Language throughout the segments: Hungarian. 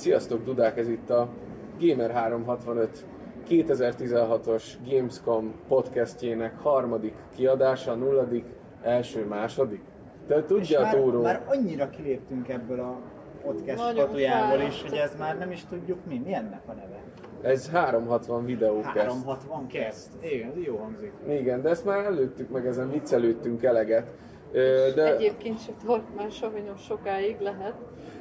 Sziasztok Dudák, ez itt a Gamer365 2016-os Gamescom podcastjének harmadik kiadása, nulladik, első, második. Te tudja már, túró. már annyira kiléptünk ebből a podcast Nagyon statujából is, hogy ez már nem is tudjuk mi. Mi ennek a neve? Ez 360 videókest. 360 kezd. Kezd. Igen, jó hangzik. Igen, de ezt már előttük meg, ezen viccelődtünk eleget. De, Egyébként se tart már sajnos sokáig lehet.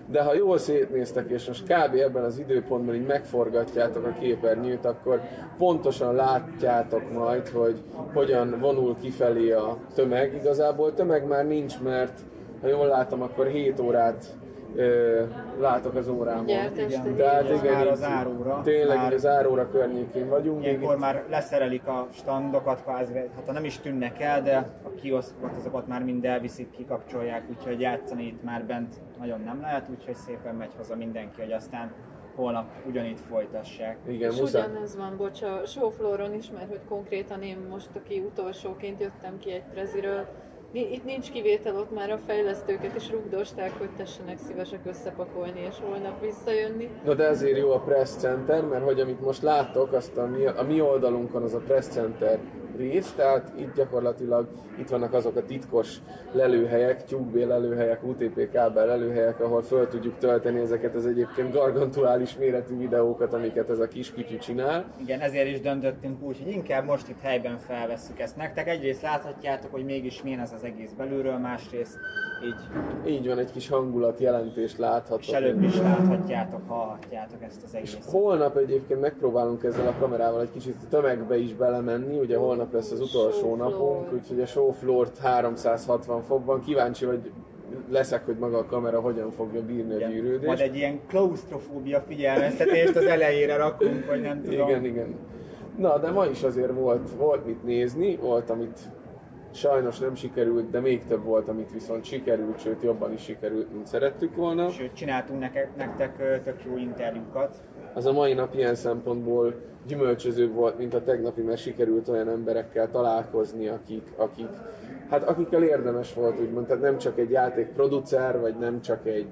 de ha jól szétnéztek, és most kb. ebben az időpontban így megforgatjátok a képernyőt, akkor pontosan látjátok majd, hogy hogyan vonul kifelé a tömeg. Igazából tömeg már nincs, mert ha jól látom, akkor 7 órát ö, látok az órámon. Igen, Tehát igen, már az áróra. Tényleg már az áróra környékén vagyunk. Ilyenkor itt- már leszerelik a standokat, kvázi, hát ha nem is tűnnek el, de a kioszkokat azokat már mind elviszik, kikapcsolják, úgyhogy játszani itt már bent nagyon nem lehet, úgyhogy szépen megy haza mindenki, hogy aztán holnap ugyanitt folytassák. Igen, És ugyanez van, bocs, a showflooron is, mert hogy konkrétan én most, aki utolsóként jöttem ki egy preziről, itt nincs kivétel, ott már a fejlesztőket is rugdosták, hogy tessenek szívesek összepakolni és holnap visszajönni. Na de ezért jó a Press Center, mert hogy amit most láttok, azt a mi, a mi oldalunkon az a Press Center rész, tehát itt gyakorlatilag itt vannak azok a titkos lelőhelyek, tyúkbél lelőhelyek, UTP kábel lelőhelyek, ahol föl tudjuk tölteni ezeket az egyébként gargantuális méretű videókat, amiket ez a kis kütyű csinál. Igen, ezért is döntöttünk úgy, hogy inkább most itt helyben felvesszük ezt nektek. Egyrészt láthatjátok, hogy mégis milyen ez az egész belülről, másrészt így, Így van, egy kis hangulat jelentést láthatok. és előbb is láthatjátok, hallhatjátok ezt az És egészet. holnap egyébként megpróbálunk ezzel a kamerával egy kicsit tömegbe is belemenni, ugye holnap lesz az utolsó napunk, úgyhogy a show floor 360 fokban. Kíváncsi vagy leszek, hogy maga a kamera hogyan fogja bírni a Igen. gyűrődést. Majd egy ilyen klaustrofóbia figyelmeztetést az elejére rakunk, vagy nem tudom. Igen, igen. Na, de ma is azért volt, volt mit nézni, volt, amit sajnos nem sikerült, de még több volt, amit viszont sikerült, sőt jobban is sikerült, mint szerettük volna. Sőt, csináltunk nektek, nektek tök jó interjúkat. Az a mai nap ilyen szempontból gyümölcsözőbb volt, mint a tegnapi, mert sikerült olyan emberekkel találkozni, akik, akik hát akikkel érdemes volt, úgymond, tehát nem csak egy játékproducer, vagy nem csak egy,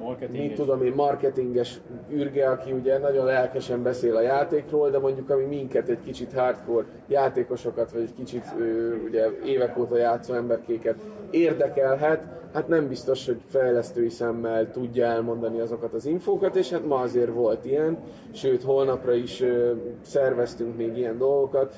Marketing. mit tudom én, marketinges űrge, aki ugye nagyon lelkesen beszél a játékról, de mondjuk ami minket egy kicsit hardcore játékosokat, vagy egy kicsit ö, ugye évek óta játszó emberkéket érdekelhet, hát nem biztos, hogy fejlesztői szemmel tudja elmondani azokat az infókat, és hát ma azért volt ilyen, sőt holnapra is ö, szerveztünk még ilyen dolgokat.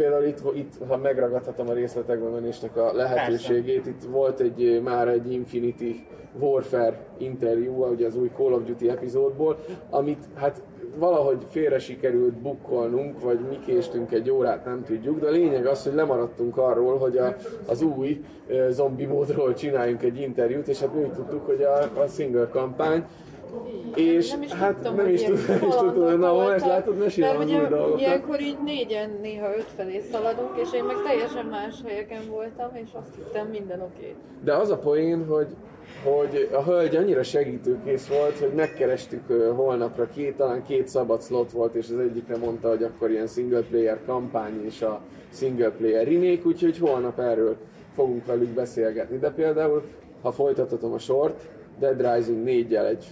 Például itt, itt, ha megragadhatom a részletekbe menésnek a lehetőségét, itt volt egy, ö, már egy Infinity Warfare interjú, ugye az új Call of Duty epizódból, amit hát valahogy félre sikerült bukkolnunk, vagy mi késtünk egy órát, nem tudjuk, de a lényeg az, hogy lemaradtunk arról, hogy a, az új ö, zombi módról csináljunk egy interjút, és hát mi úgy tudtuk, hogy a, a single kampány, és nem is hát tudtam, nem hogy is tud- nem is tudtam, kalandok na, most látod, mesélem az új dolgokat. Ilyenkor így négyen, néha öt felé szaladunk, és én meg teljesen más helyeken voltam, és azt hittem minden oké. Okay. De az a poén, hogy, hogy a hölgy annyira segítőkész volt, hogy megkerestük holnapra két, talán két szabad slot volt, és az egyikre mondta, hogy akkor ilyen single player kampány és a single player remake, úgyhogy holnap erről fogunk velük beszélgetni. De például, ha folytathatom a sort, Dead Rising 4 egy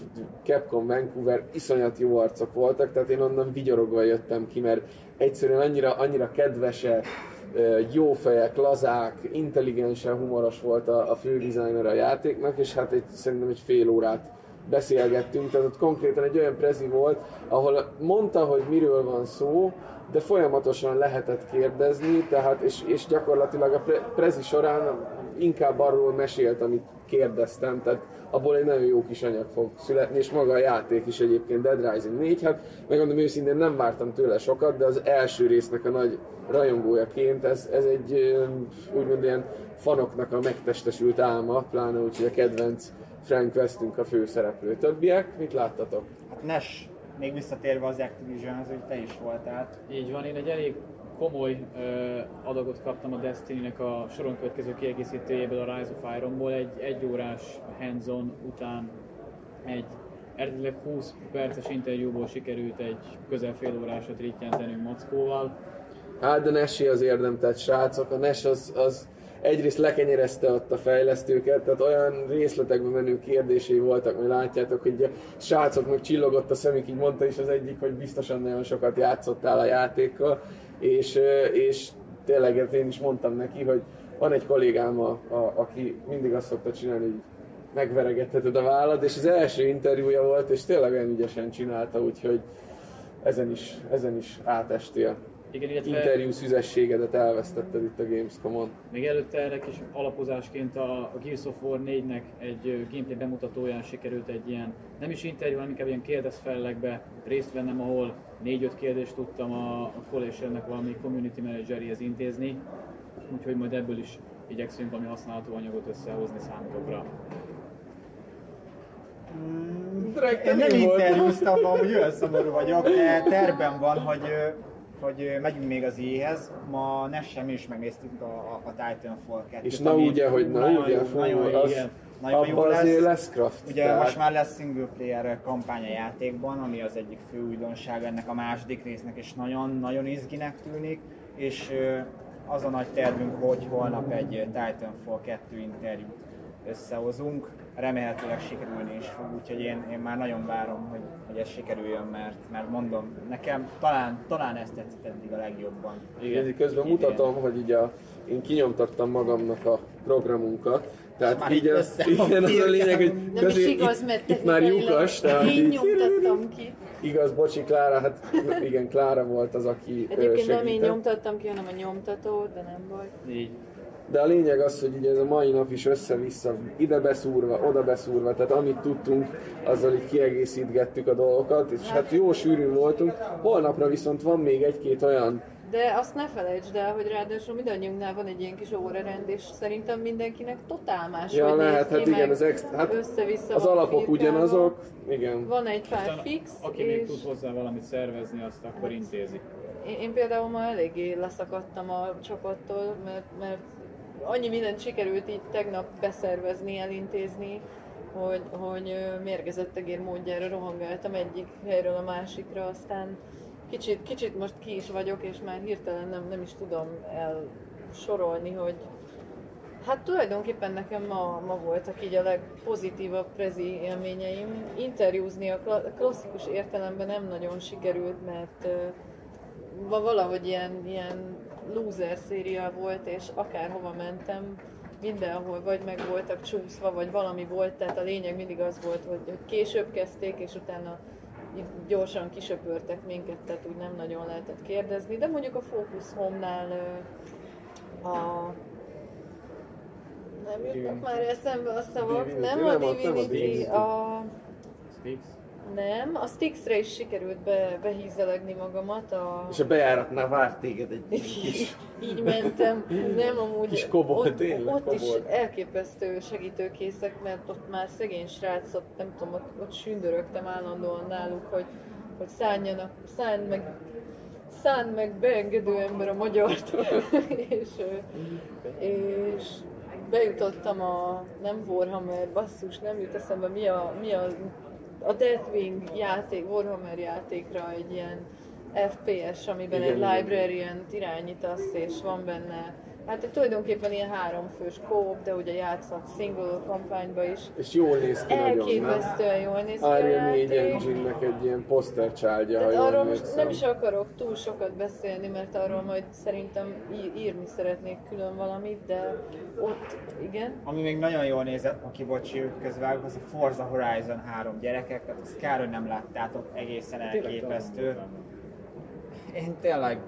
Capcom Vancouver iszonyat jó arcok voltak, tehát én onnan vigyorogva jöttem ki, mert egyszerűen annyira, annyira kedvesek, ö, jó fejek, lazák, intelligensen humoros volt a, a fő designer a játéknak, és hát egy, szerintem egy fél órát beszélgettünk, tehát ott konkrétan egy olyan prezi volt, ahol mondta, hogy miről van szó, de folyamatosan lehetett kérdezni, tehát és, és gyakorlatilag a pre, prezi során inkább arról mesélt, amit kérdeztem, tehát abból egy nagyon jó kis anyag fog születni, és maga a játék is egyébként Dead Rising 4, hát megmondom őszintén nem vártam tőle sokat, de az első résznek a nagy rajongójaként ez, ez egy úgymond ilyen fanoknak a megtestesült álma, pláne úgy, hogy a kedvenc Frank Westünk a főszereplő. Többiek, mit láttatok? Hát Nes, még visszatérve az Activision, hogy te is voltál. Így van, én egy elég komoly ö, adagot kaptam a Destiny-nek a soron következő kiegészítőjéből, a Rise of Ironból, egy egyórás hands-on után egy eredetileg 20 perces interjúból sikerült egy közel fél órásat rittyentenünk Mackóval. Hát de Nessi az érdemtett srácok, a Nes az, az egyrészt lekenyerezte ott a fejlesztőket, tehát olyan részletekben menő kérdései voltak, hogy látjátok, hogy a srácoknak csillogott a szemük, így mondta is az egyik, hogy biztosan nagyon sokat játszottál a játékkal, és, és tényleg hát én is mondtam neki, hogy van egy kollégám, a, a, aki mindig azt szokta csinálni, hogy megveregetheted a vállad, és az első interjúja volt, és tényleg olyan ügyesen csinálta, úgyhogy ezen is, ezen is átestél. Igen, illetve interjú szüzességedet elvesztetted itt a Gamescom-on. Még előtte erre is alapozásként a, a Gears of War 4-nek egy gameplay bemutatóján sikerült egy ilyen, nem is interjú, hanem inkább ilyen kérdezfellekbe részt vennem, ahol 4-5 kérdést tudtam a, a Collationnek valami community manageréhez intézni, úgyhogy majd ebből is igyekszünk valami használható anyagot összehozni számotokra. Mm, én nem interjúztam, hogy olyan szomorú vagyok, de terben van, hogy hogy megyünk még az éhez. Ma ne sem is megnéztük a, a, a Titanfall 2 És na ugye, hogy na nagyon, ugye, fú, nagyon, az, igen. Nagyon jó lesz. lesz craft. Ugye tehát... most már lesz single player kampány a játékban, ami az egyik fő újdonság ennek a második résznek, és nagyon-nagyon izginek tűnik, és az a nagy tervünk, hogy holnap egy Titanfall 2 interjút összehozunk remélhetőleg sikerülni is fog, úgyhogy én, én már nagyon várom, hogy, hogy ez sikerüljön, mert, mert mondom, nekem talán, talán ezt tetszett eddig a legjobban. Igen, közben Idén. mutatom, hogy így a, én kinyomtattam magamnak a programunkat, tehát már így az, igen, az a lényeg, hogy közé, is igaz, mert itt, itt már lyukas, tehát így nyomtattam ki. Igaz, bocsi, Klára, hát igen, Klára volt az, aki Egyébként segített. nem én nyomtattam ki, hanem a nyomtató, de nem baj. Így. De a lényeg az, hogy ugye ez a mai nap is össze-vissza, ide beszúrva, oda beszúrva, tehát amit tudtunk, azzal így kiegészítgettük a dolgokat, és hát jó sűrűn voltunk. Holnapra viszont van még egy-két olyan de azt ne felejtsd el, hogy ráadásul mindannyiunknál van egy ilyen kis órarend, és szerintem mindenkinek totál más, ja, hogy lehet, hát igen, az, ex- hát össze-vissza az alapok firkálva. ugyanazok, igen. Van egy pár Aztán fix, aki és... még tud hozzá valamit szervezni, azt akkor intézi. Én, én például ma eléggé leszakadtam a csapattól, mert, mert annyi mindent sikerült így tegnap beszervezni, elintézni, hogy, hogy mérgezettegér módjára rohangáltam egyik helyről a másikra, aztán kicsit, kicsit most ki is vagyok, és már hirtelen nem, nem is tudom elsorolni, hogy Hát tulajdonképpen nekem ma, ma voltak így a legpozitívabb prezi élményeim. Interjúzni a klasszikus értelemben nem nagyon sikerült, mert uh, valahogy ilyen, ilyen loser széria volt, és akárhova mentem, mindenhol vagy meg voltak csúszva, vagy valami volt, tehát a lényeg mindig az volt, hogy, később kezdték, és utána gyorsan kisöpörtek minket, tehát úgy nem nagyon lehetett kérdezni, de mondjuk a Focus Home-nál a nem jutnak már eszembe a szavak, nem a Divinity, a... Nem, a Stixre is sikerült be, behízelegni magamat. A... És a bejáratnál várt téged egy kis... Így mentem, nem amúgy... Kis kobold, ott, tényleg, ott kobold. is elképesztő segítőkészek, mert ott már szegény srác, ott, nem tudom, ott, ott sündörögtem állandóan náluk, hogy, hogy szálljanak, szálljn meg szánd meg beengedő ember a magyart, és, és bejutottam a, nem Warhammer, basszus, nem jut eszembe, mi a, mi a a Deathwing játék, Warhammer játékra egy ilyen FPS, amiben igen, egy librarian-t irányítasz, és van benne Hát tulajdonképpen ilyen háromfős kóp, de ugye játszhat single kampányba is. És jól néz ki Elképesztően jól néz ki Iron 4 Engine-nek egy ilyen poster csálgya, ha arról most nem is akarok túl sokat beszélni, mert arról majd szerintem írni szeretnék külön valamit, de ott, igen. Ami még nagyon jól nézett, aki bocsi közvágok, az a Forza Horizon 3 gyerekek, tehát azt kár, hogy nem láttátok, egészen elképesztő. Én tényleg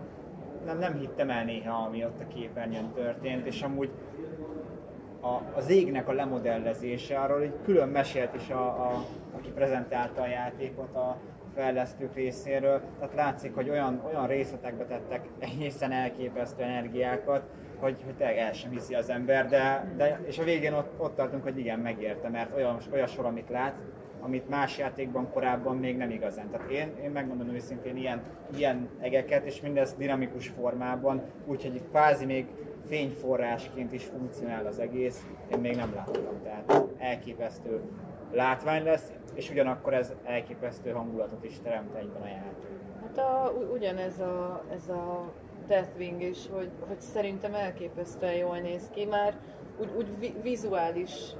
nem, nem hittem el néha, ami ott a képernyőn történt, és amúgy a, az égnek a lemodellezése, arról egy külön mesélt is, a, a, aki prezentálta a játékot a fejlesztők részéről, tehát látszik, hogy olyan, olyan részletekbe tettek egészen elképesztő energiákat, hogy, hogy tényleg el sem hiszi az ember, de, de és a végén ott, ott tartunk, hogy igen, megérte, mert olyan, olyan sor, amit lát, amit más játékban korábban még nem igazán. Tehát én, én megmondom őszintén ilyen, ilyen egeket, és mindez dinamikus formában, úgyhogy kvázi még fényforrásként is funkcionál az egész, én még nem láttam. Tehát elképesztő látvány lesz, és ugyanakkor ez elképesztő hangulatot is teremt egyben a játék. Hát a, ugyanez a, ez a Deathwing is, hogy, hogy szerintem elképesztően jól néz ki, már úgy, úgy vi- vizuálisan,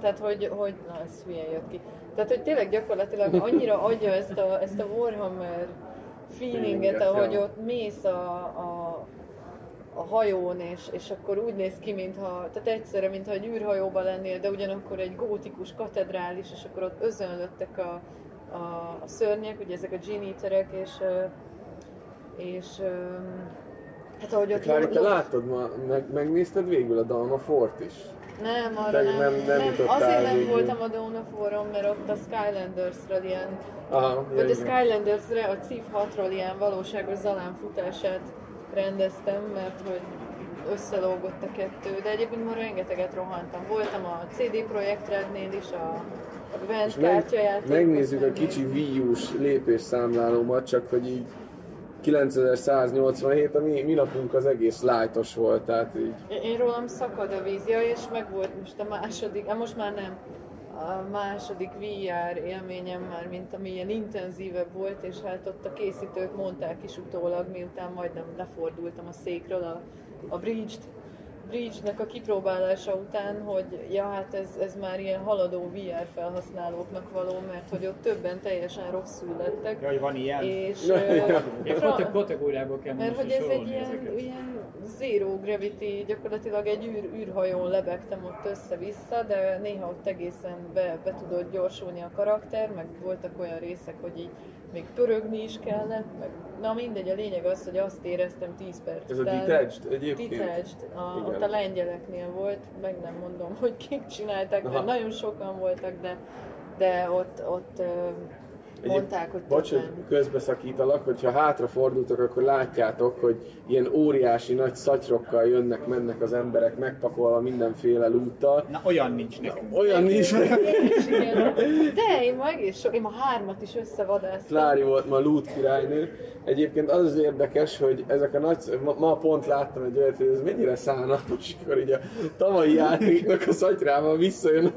tehát hogy, hogy, na ez hülyen jött ki. Tehát, hogy tényleg gyakorlatilag annyira adja ezt a, ezt a Warhammer feelinget, ahogy ott mész a, a, a hajón, és, és akkor úgy néz ki, mintha, tehát egyszerre, mintha egy űrhajóban lennél, de ugyanakkor egy gótikus katedrális, és akkor ott özönlöttek a, a, a szörnyek, ugye ezek a Gene és, és hát ahogy ott Klári, te láttad ma, meg, megnézted végül a Dalma Fort is? Nem, arra nem, nem- nem, nem azért nem voltam a of War-on, mert ott a Skylanders-ről ilyen, Aha, vagy a. Skylanders-re, a Civ 6-ról ilyen valóságos Zalán futását rendeztem, mert hogy összelógott a kettő, de egyébként már rengeteget rohantam. Voltam a CD Projekt Rednél is, a És meg, megnézzük a kicsi Wii U-s lépésszámlálómat, csak hogy így 9187, a mi, mi napunk az egész lightos volt, tehát így. Én rólam szakad a vízja, és meg volt most a második, most már nem, a második VR élményem már, mint ami ilyen intenzívebb volt, és hát ott a készítők mondták is utólag, miután majdnem lefordultam a székről a, a Bridge-t, Bridge-nek a kipróbálása után, hogy ja, hát ez, ez már ilyen haladó VR felhasználóknak való, mert hogy ott többen teljesen rosszul lettek. Jaj, van ilyen. És, Ja, ja. Fra- kategóriából kell mert hogy ez egy ilyen, ezeket. ilyen zero gravity, gyakorlatilag egy űr, űrhajón lebegtem ott össze-vissza, de néha ott egészen be, be tudott gyorsulni a karakter, meg voltak olyan részek, hogy így még pörögni is kellett, meg, na mindegy, a lényeg az, hogy azt éreztem 10 perc ez a detached egyébként. Detached, a. ott a lengyeleknél volt, meg nem mondom, hogy kik csinálták, mert Aha. nagyon sokan voltak, de, de ott, ott mondták, hogy Bocs, hogy közbeszakítalak, hogyha hátrafordultok, akkor látjátok, hogy ilyen óriási nagy szatyrokkal jönnek, mennek az emberek, megpakolva mindenféle lúttal. Na, olyan nincs nekünk. Olyan nincs, Igen. De én ma egész sok, én ma hármat is összevadásztam. Klári volt ma Loot királynő. Egyébként az az érdekes, hogy ezek a nagy... Ma, ma pont láttam egy olyat, hogy ez mennyire szánalmas, amikor így a tavalyi játéknak a szatyrával visszajön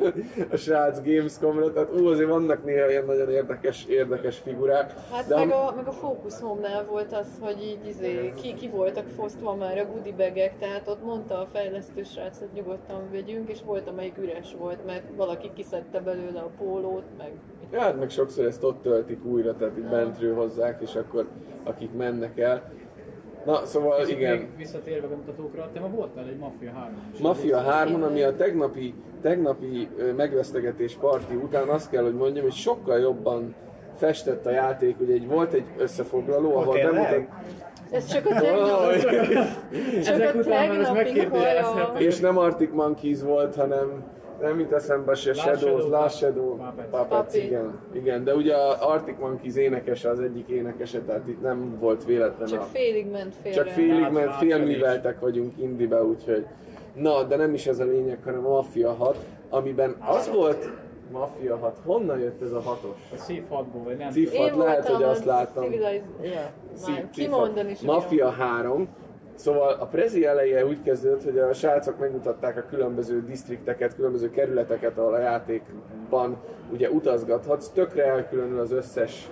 a srác Gamescomra, tehát ú, azért vannak néha ilyen nagyon érdekes, érdekes figurák. Hát De meg a, meg a Focus Home-nál volt az, hogy így izé, ki, ki voltak fosztva már a goodie tehát ott mondta a fejlesztő srác, hogy nyugodtan vegyünk, és volt, amelyik üres volt, mert valaki kiszedte belőle a pólót, meg Ja, hát meg sokszor ezt ott töltik újra, tehát így bentről hozzák, és akkor akik mennek el. Na, szóval Kicsit igen, Még visszatérve a bemutatókra, te ma voltál egy Mafia 3 Mafia 3 ami a tegnapi, tegnapi megvesztegetés parti után azt kell, hogy mondjam, hogy sokkal jobban festett a játék, ugye egy, volt egy összefoglaló, ahol bemutat, ez csak a tegnap, csak Ezek a után már ez tegnapi megkérdőjelezhető. haja. és nem Arctic Monkeys volt, hanem nem jut eszembe se Shadows, Shadow, Last Shadow, Puppets. Puppets, Puppet. igen, igen, de ugye a Arctic Monkeys énekese az egyik énekese, tehát itt nem volt véletlen Csak a... félig ment félre. Csak félig, hát, félműveltek vagyunk indibe, úgyhogy... Na, de nem is ez a lényeg, hanem a Mafia 6, amiben az volt... Mafia 6, honnan jött ez a hatos? A Szív 6-ból, vagy nem tudom. Én lehet, voltam hogy azt láttam. Civilize... Ja, Szív- kimondani is. Mafia 3. Szóval a prezi eleje úgy kezdődött, hogy a srácok megmutatták a különböző disztrikteket, különböző kerületeket, ahol a játékban ugye utazgathatsz. Tökre elkülönül az összes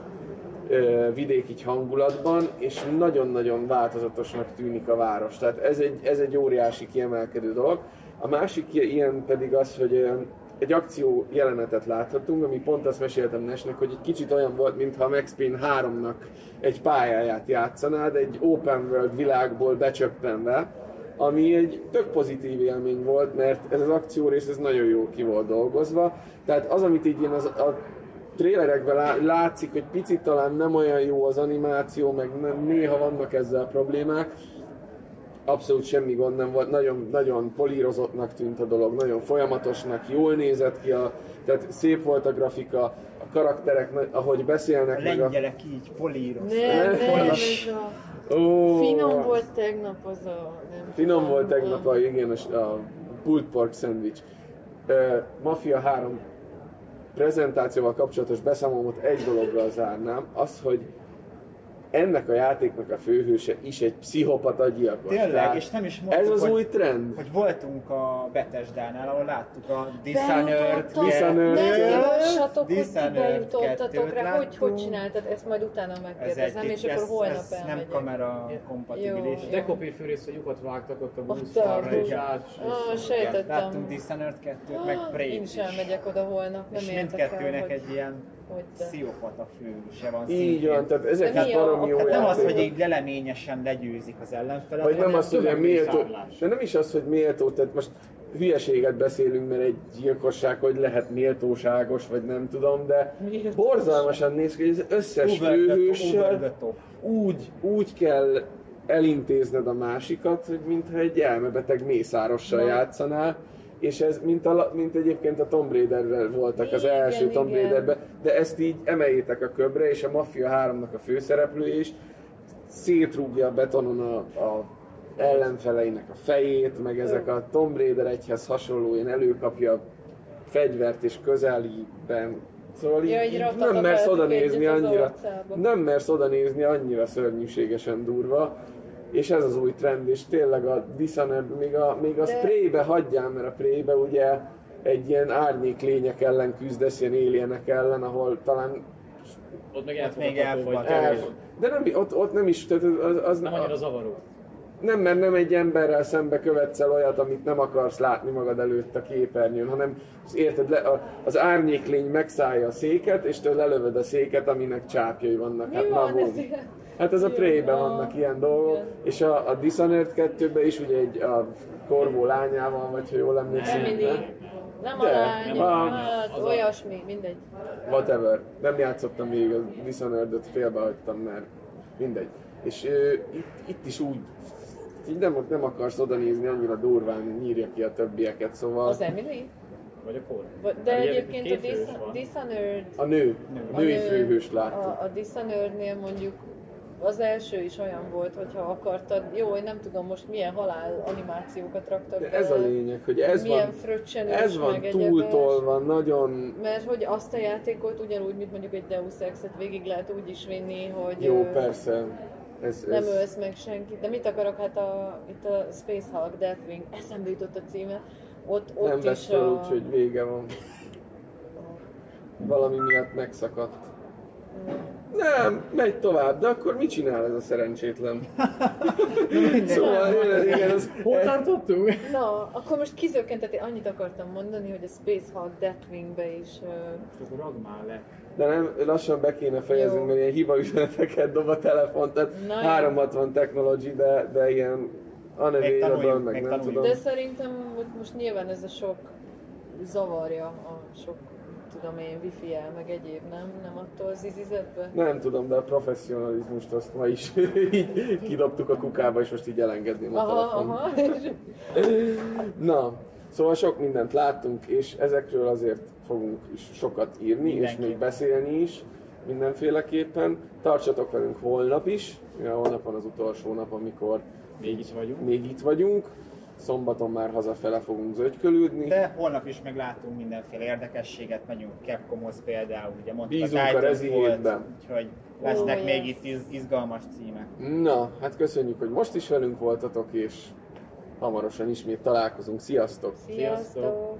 ö, vidék így hangulatban, és nagyon-nagyon változatosnak tűnik a város. Tehát ez egy, ez egy óriási kiemelkedő dolog. A másik ilyen pedig az, hogy egy akció jelenetet láthatunk, ami pont azt meséltem Nesnek, hogy egy kicsit olyan volt, mintha a Max Payne 3-nak egy pályáját játszanád, egy open world világból becsöppenve, ami egy tök pozitív élmény volt, mert ez az akciórész ez nagyon jó ki volt dolgozva. Tehát az, amit így én az, a trélerekben lá- látszik, hogy picit talán nem olyan jó az animáció, meg nem, néha vannak ezzel problémák, abszolút semmi gond nem volt, nagyon, nagyon polírozottnak tűnt a dolog, nagyon folyamatosnak, jól nézett ki, a, tehát szép volt a grafika, a karakterek, ahogy A beszélnek, a... lengyelek így políros. Nem, nem, Nem. a... Finom volt tegnap az a... Nem Finom tudom, volt tegnap a, igen, a, a pulled pork sandwich. Uh, Mafia 3 prezentációval kapcsolatos beszámolót egy dologgal zárnám, az, hogy ennek a játéknak a főhőse is egy pszichopata gyilkos. Tényleg, Tehát és nem is mondtuk, Ez az hogy, új trend. hogy voltunk a Betesdánál, ahol láttuk a Dishonored Dishonored. Ne Dishonored. szívassatok, hogy ti Dishonored bejutottatok kettőt rá, hogy hogy csináltad, ezt majd utána Ez megkérdezem, egy, és akkor holnap ez nem elmegyek. kamera kompatibilis. Jó. De kopé fűrész, hogy lyukat vágtak ott a Ott buszfalra, a- és sejtettem. Láttunk Dishonored 2-t, meg Prey Én is elmegyek oda holnap, nem értek mindkettőnek el, hogy, egy ilyen hogy te. pszichopata főse van Így szintén. van, tehát ezek is a- baromi jó tehát Nem az, hogy így leleményesen legyőzik az ellenfelet, Vagy nem az, hogy méltó, de nem is az, hogy méltó, tehát most hülyeséget beszélünk, mert egy gyilkosság, hogy lehet méltóságos, vagy nem tudom, de Méltóság. borzalmasan néz ki, hogy az összes főhőssel úgy, úgy kell elintézned a másikat, hogy mintha egy elmebeteg mészárossal Na. játszanál, és ez, mint, a, mint egyébként a Tomb Raiderrel voltak az Igen, első Tomb igen. Raiderben, de ezt így emeljétek a köbre, és a Mafia 3-nak a főszereplője is szétrúgja a betonon a, a ellenfeleinek a fejét, meg ezek a Tomb Raider egyhez hasonló, ilyen előkapja a fegyvert és közelében. Szóval így, Ja, így raktata nem mersz oda nézni az annyira, nem mersz oda nézni annyira szörnyűségesen durva, és ez az új trend, és tényleg a Dishonored, még a, még a De- Spray-be hagyjál, mert a Spray-be ugye egy ilyen árnyék lények ellen küzdesz, ilyen alienek ellen, ahol talán Ott meg Ott még elfogadható, elfogadható. de nem, ott, ott nem is, tehát az, az Nem annyira zavaró. nem, mert nem egy emberrel szembe követsz el olyat, amit nem akarsz látni magad előtt a képernyőn, hanem érted, le, a, az árnyéklény megszállja a széket, és te lelövöd a széket, aminek csápjai vannak. Mi hát van na? Hát ez a Prey-ben vannak ilyen dolgok, és a, a Dishonored 2-ben is ugye egy a Korvó lányával, vagy ha jól emlékszem, nem? Nem De, a lány, hát Az a- olyasmi, mindegy. whatever. Nem játszottam még a Dishonored-öt, félbehagytam, mert mindegy. És ö, itt, itt is úgy, így nem, nem akarsz oda nézni, annyira durván nyírja ki a többieket, szóval Az Emily? Vagy a kor. Vagy- De Ugye egyébként a. Dishonored, a nő, a női nő- főhőst láttuk. a, a Dishonorednél mondjuk az első is olyan volt, hogyha akartad, jó, én nem tudom most milyen halál animációkat raktak De ez a lényeg, hogy ez milyen van, ez van túltolva, nagyon Mert hogy azt a játékot ugyanúgy, mint mondjuk egy Deus Ex-et végig lehet úgy is vinni, hogy jó, persze. Ez, nem ez, ölsz meg senkit. De mit akarok, hát a, itt a Space Hulk Deathwing, eszembe jutott a címe, ott, ott nem is vesz fel, a... úgyhogy vége van. Valami miatt megszakadt. Nem, megy tovább, de akkor mit csinál ez a szerencsétlen? szóval, igen, igen, az, Hol tartottunk? Na, akkor most kizökkentett, én annyit akartam mondani, hogy a Space Hulk Deathwingbe is... ö, Csak ragd már le. de nem, lassan be kéne fejezni, Jó. mert ilyen hiba üzeneteket dob a telefon, tehát Na jó. 360 technology, de, de ilyen tanuljuk, meg még nem tudom. De szerintem most- most nyilván ez a sok zavarja a sok, tudom én, wifi el, meg egyéb, nem? Nem attól az izizetbe? Nem tudom, de a professzionalizmust azt ma is így kidobtuk a kukába, és most így elengedném a Aha, telefon. aha. Na, szóval sok mindent láttunk, és ezekről azért fogunk is sokat írni, és Mindenképp. még beszélni is mindenféleképpen. Tartsatok velünk holnap is, mivel holnap van az utolsó nap, amikor Még itt vagyunk. még itt vagyunk. Szombaton már hazafele fogunk zögykölődni. De holnap is meglátunk mindenféle érdekességet, megyünk Capcomhoz például, ugye mondtuk Bízunk a Titanfall-t, Rezi. Úgyhogy lesznek még yes. itt iz- izgalmas címek. Na, hát köszönjük, hogy most is velünk voltatok, és hamarosan ismét találkozunk. Sziasztok! Sziasztok!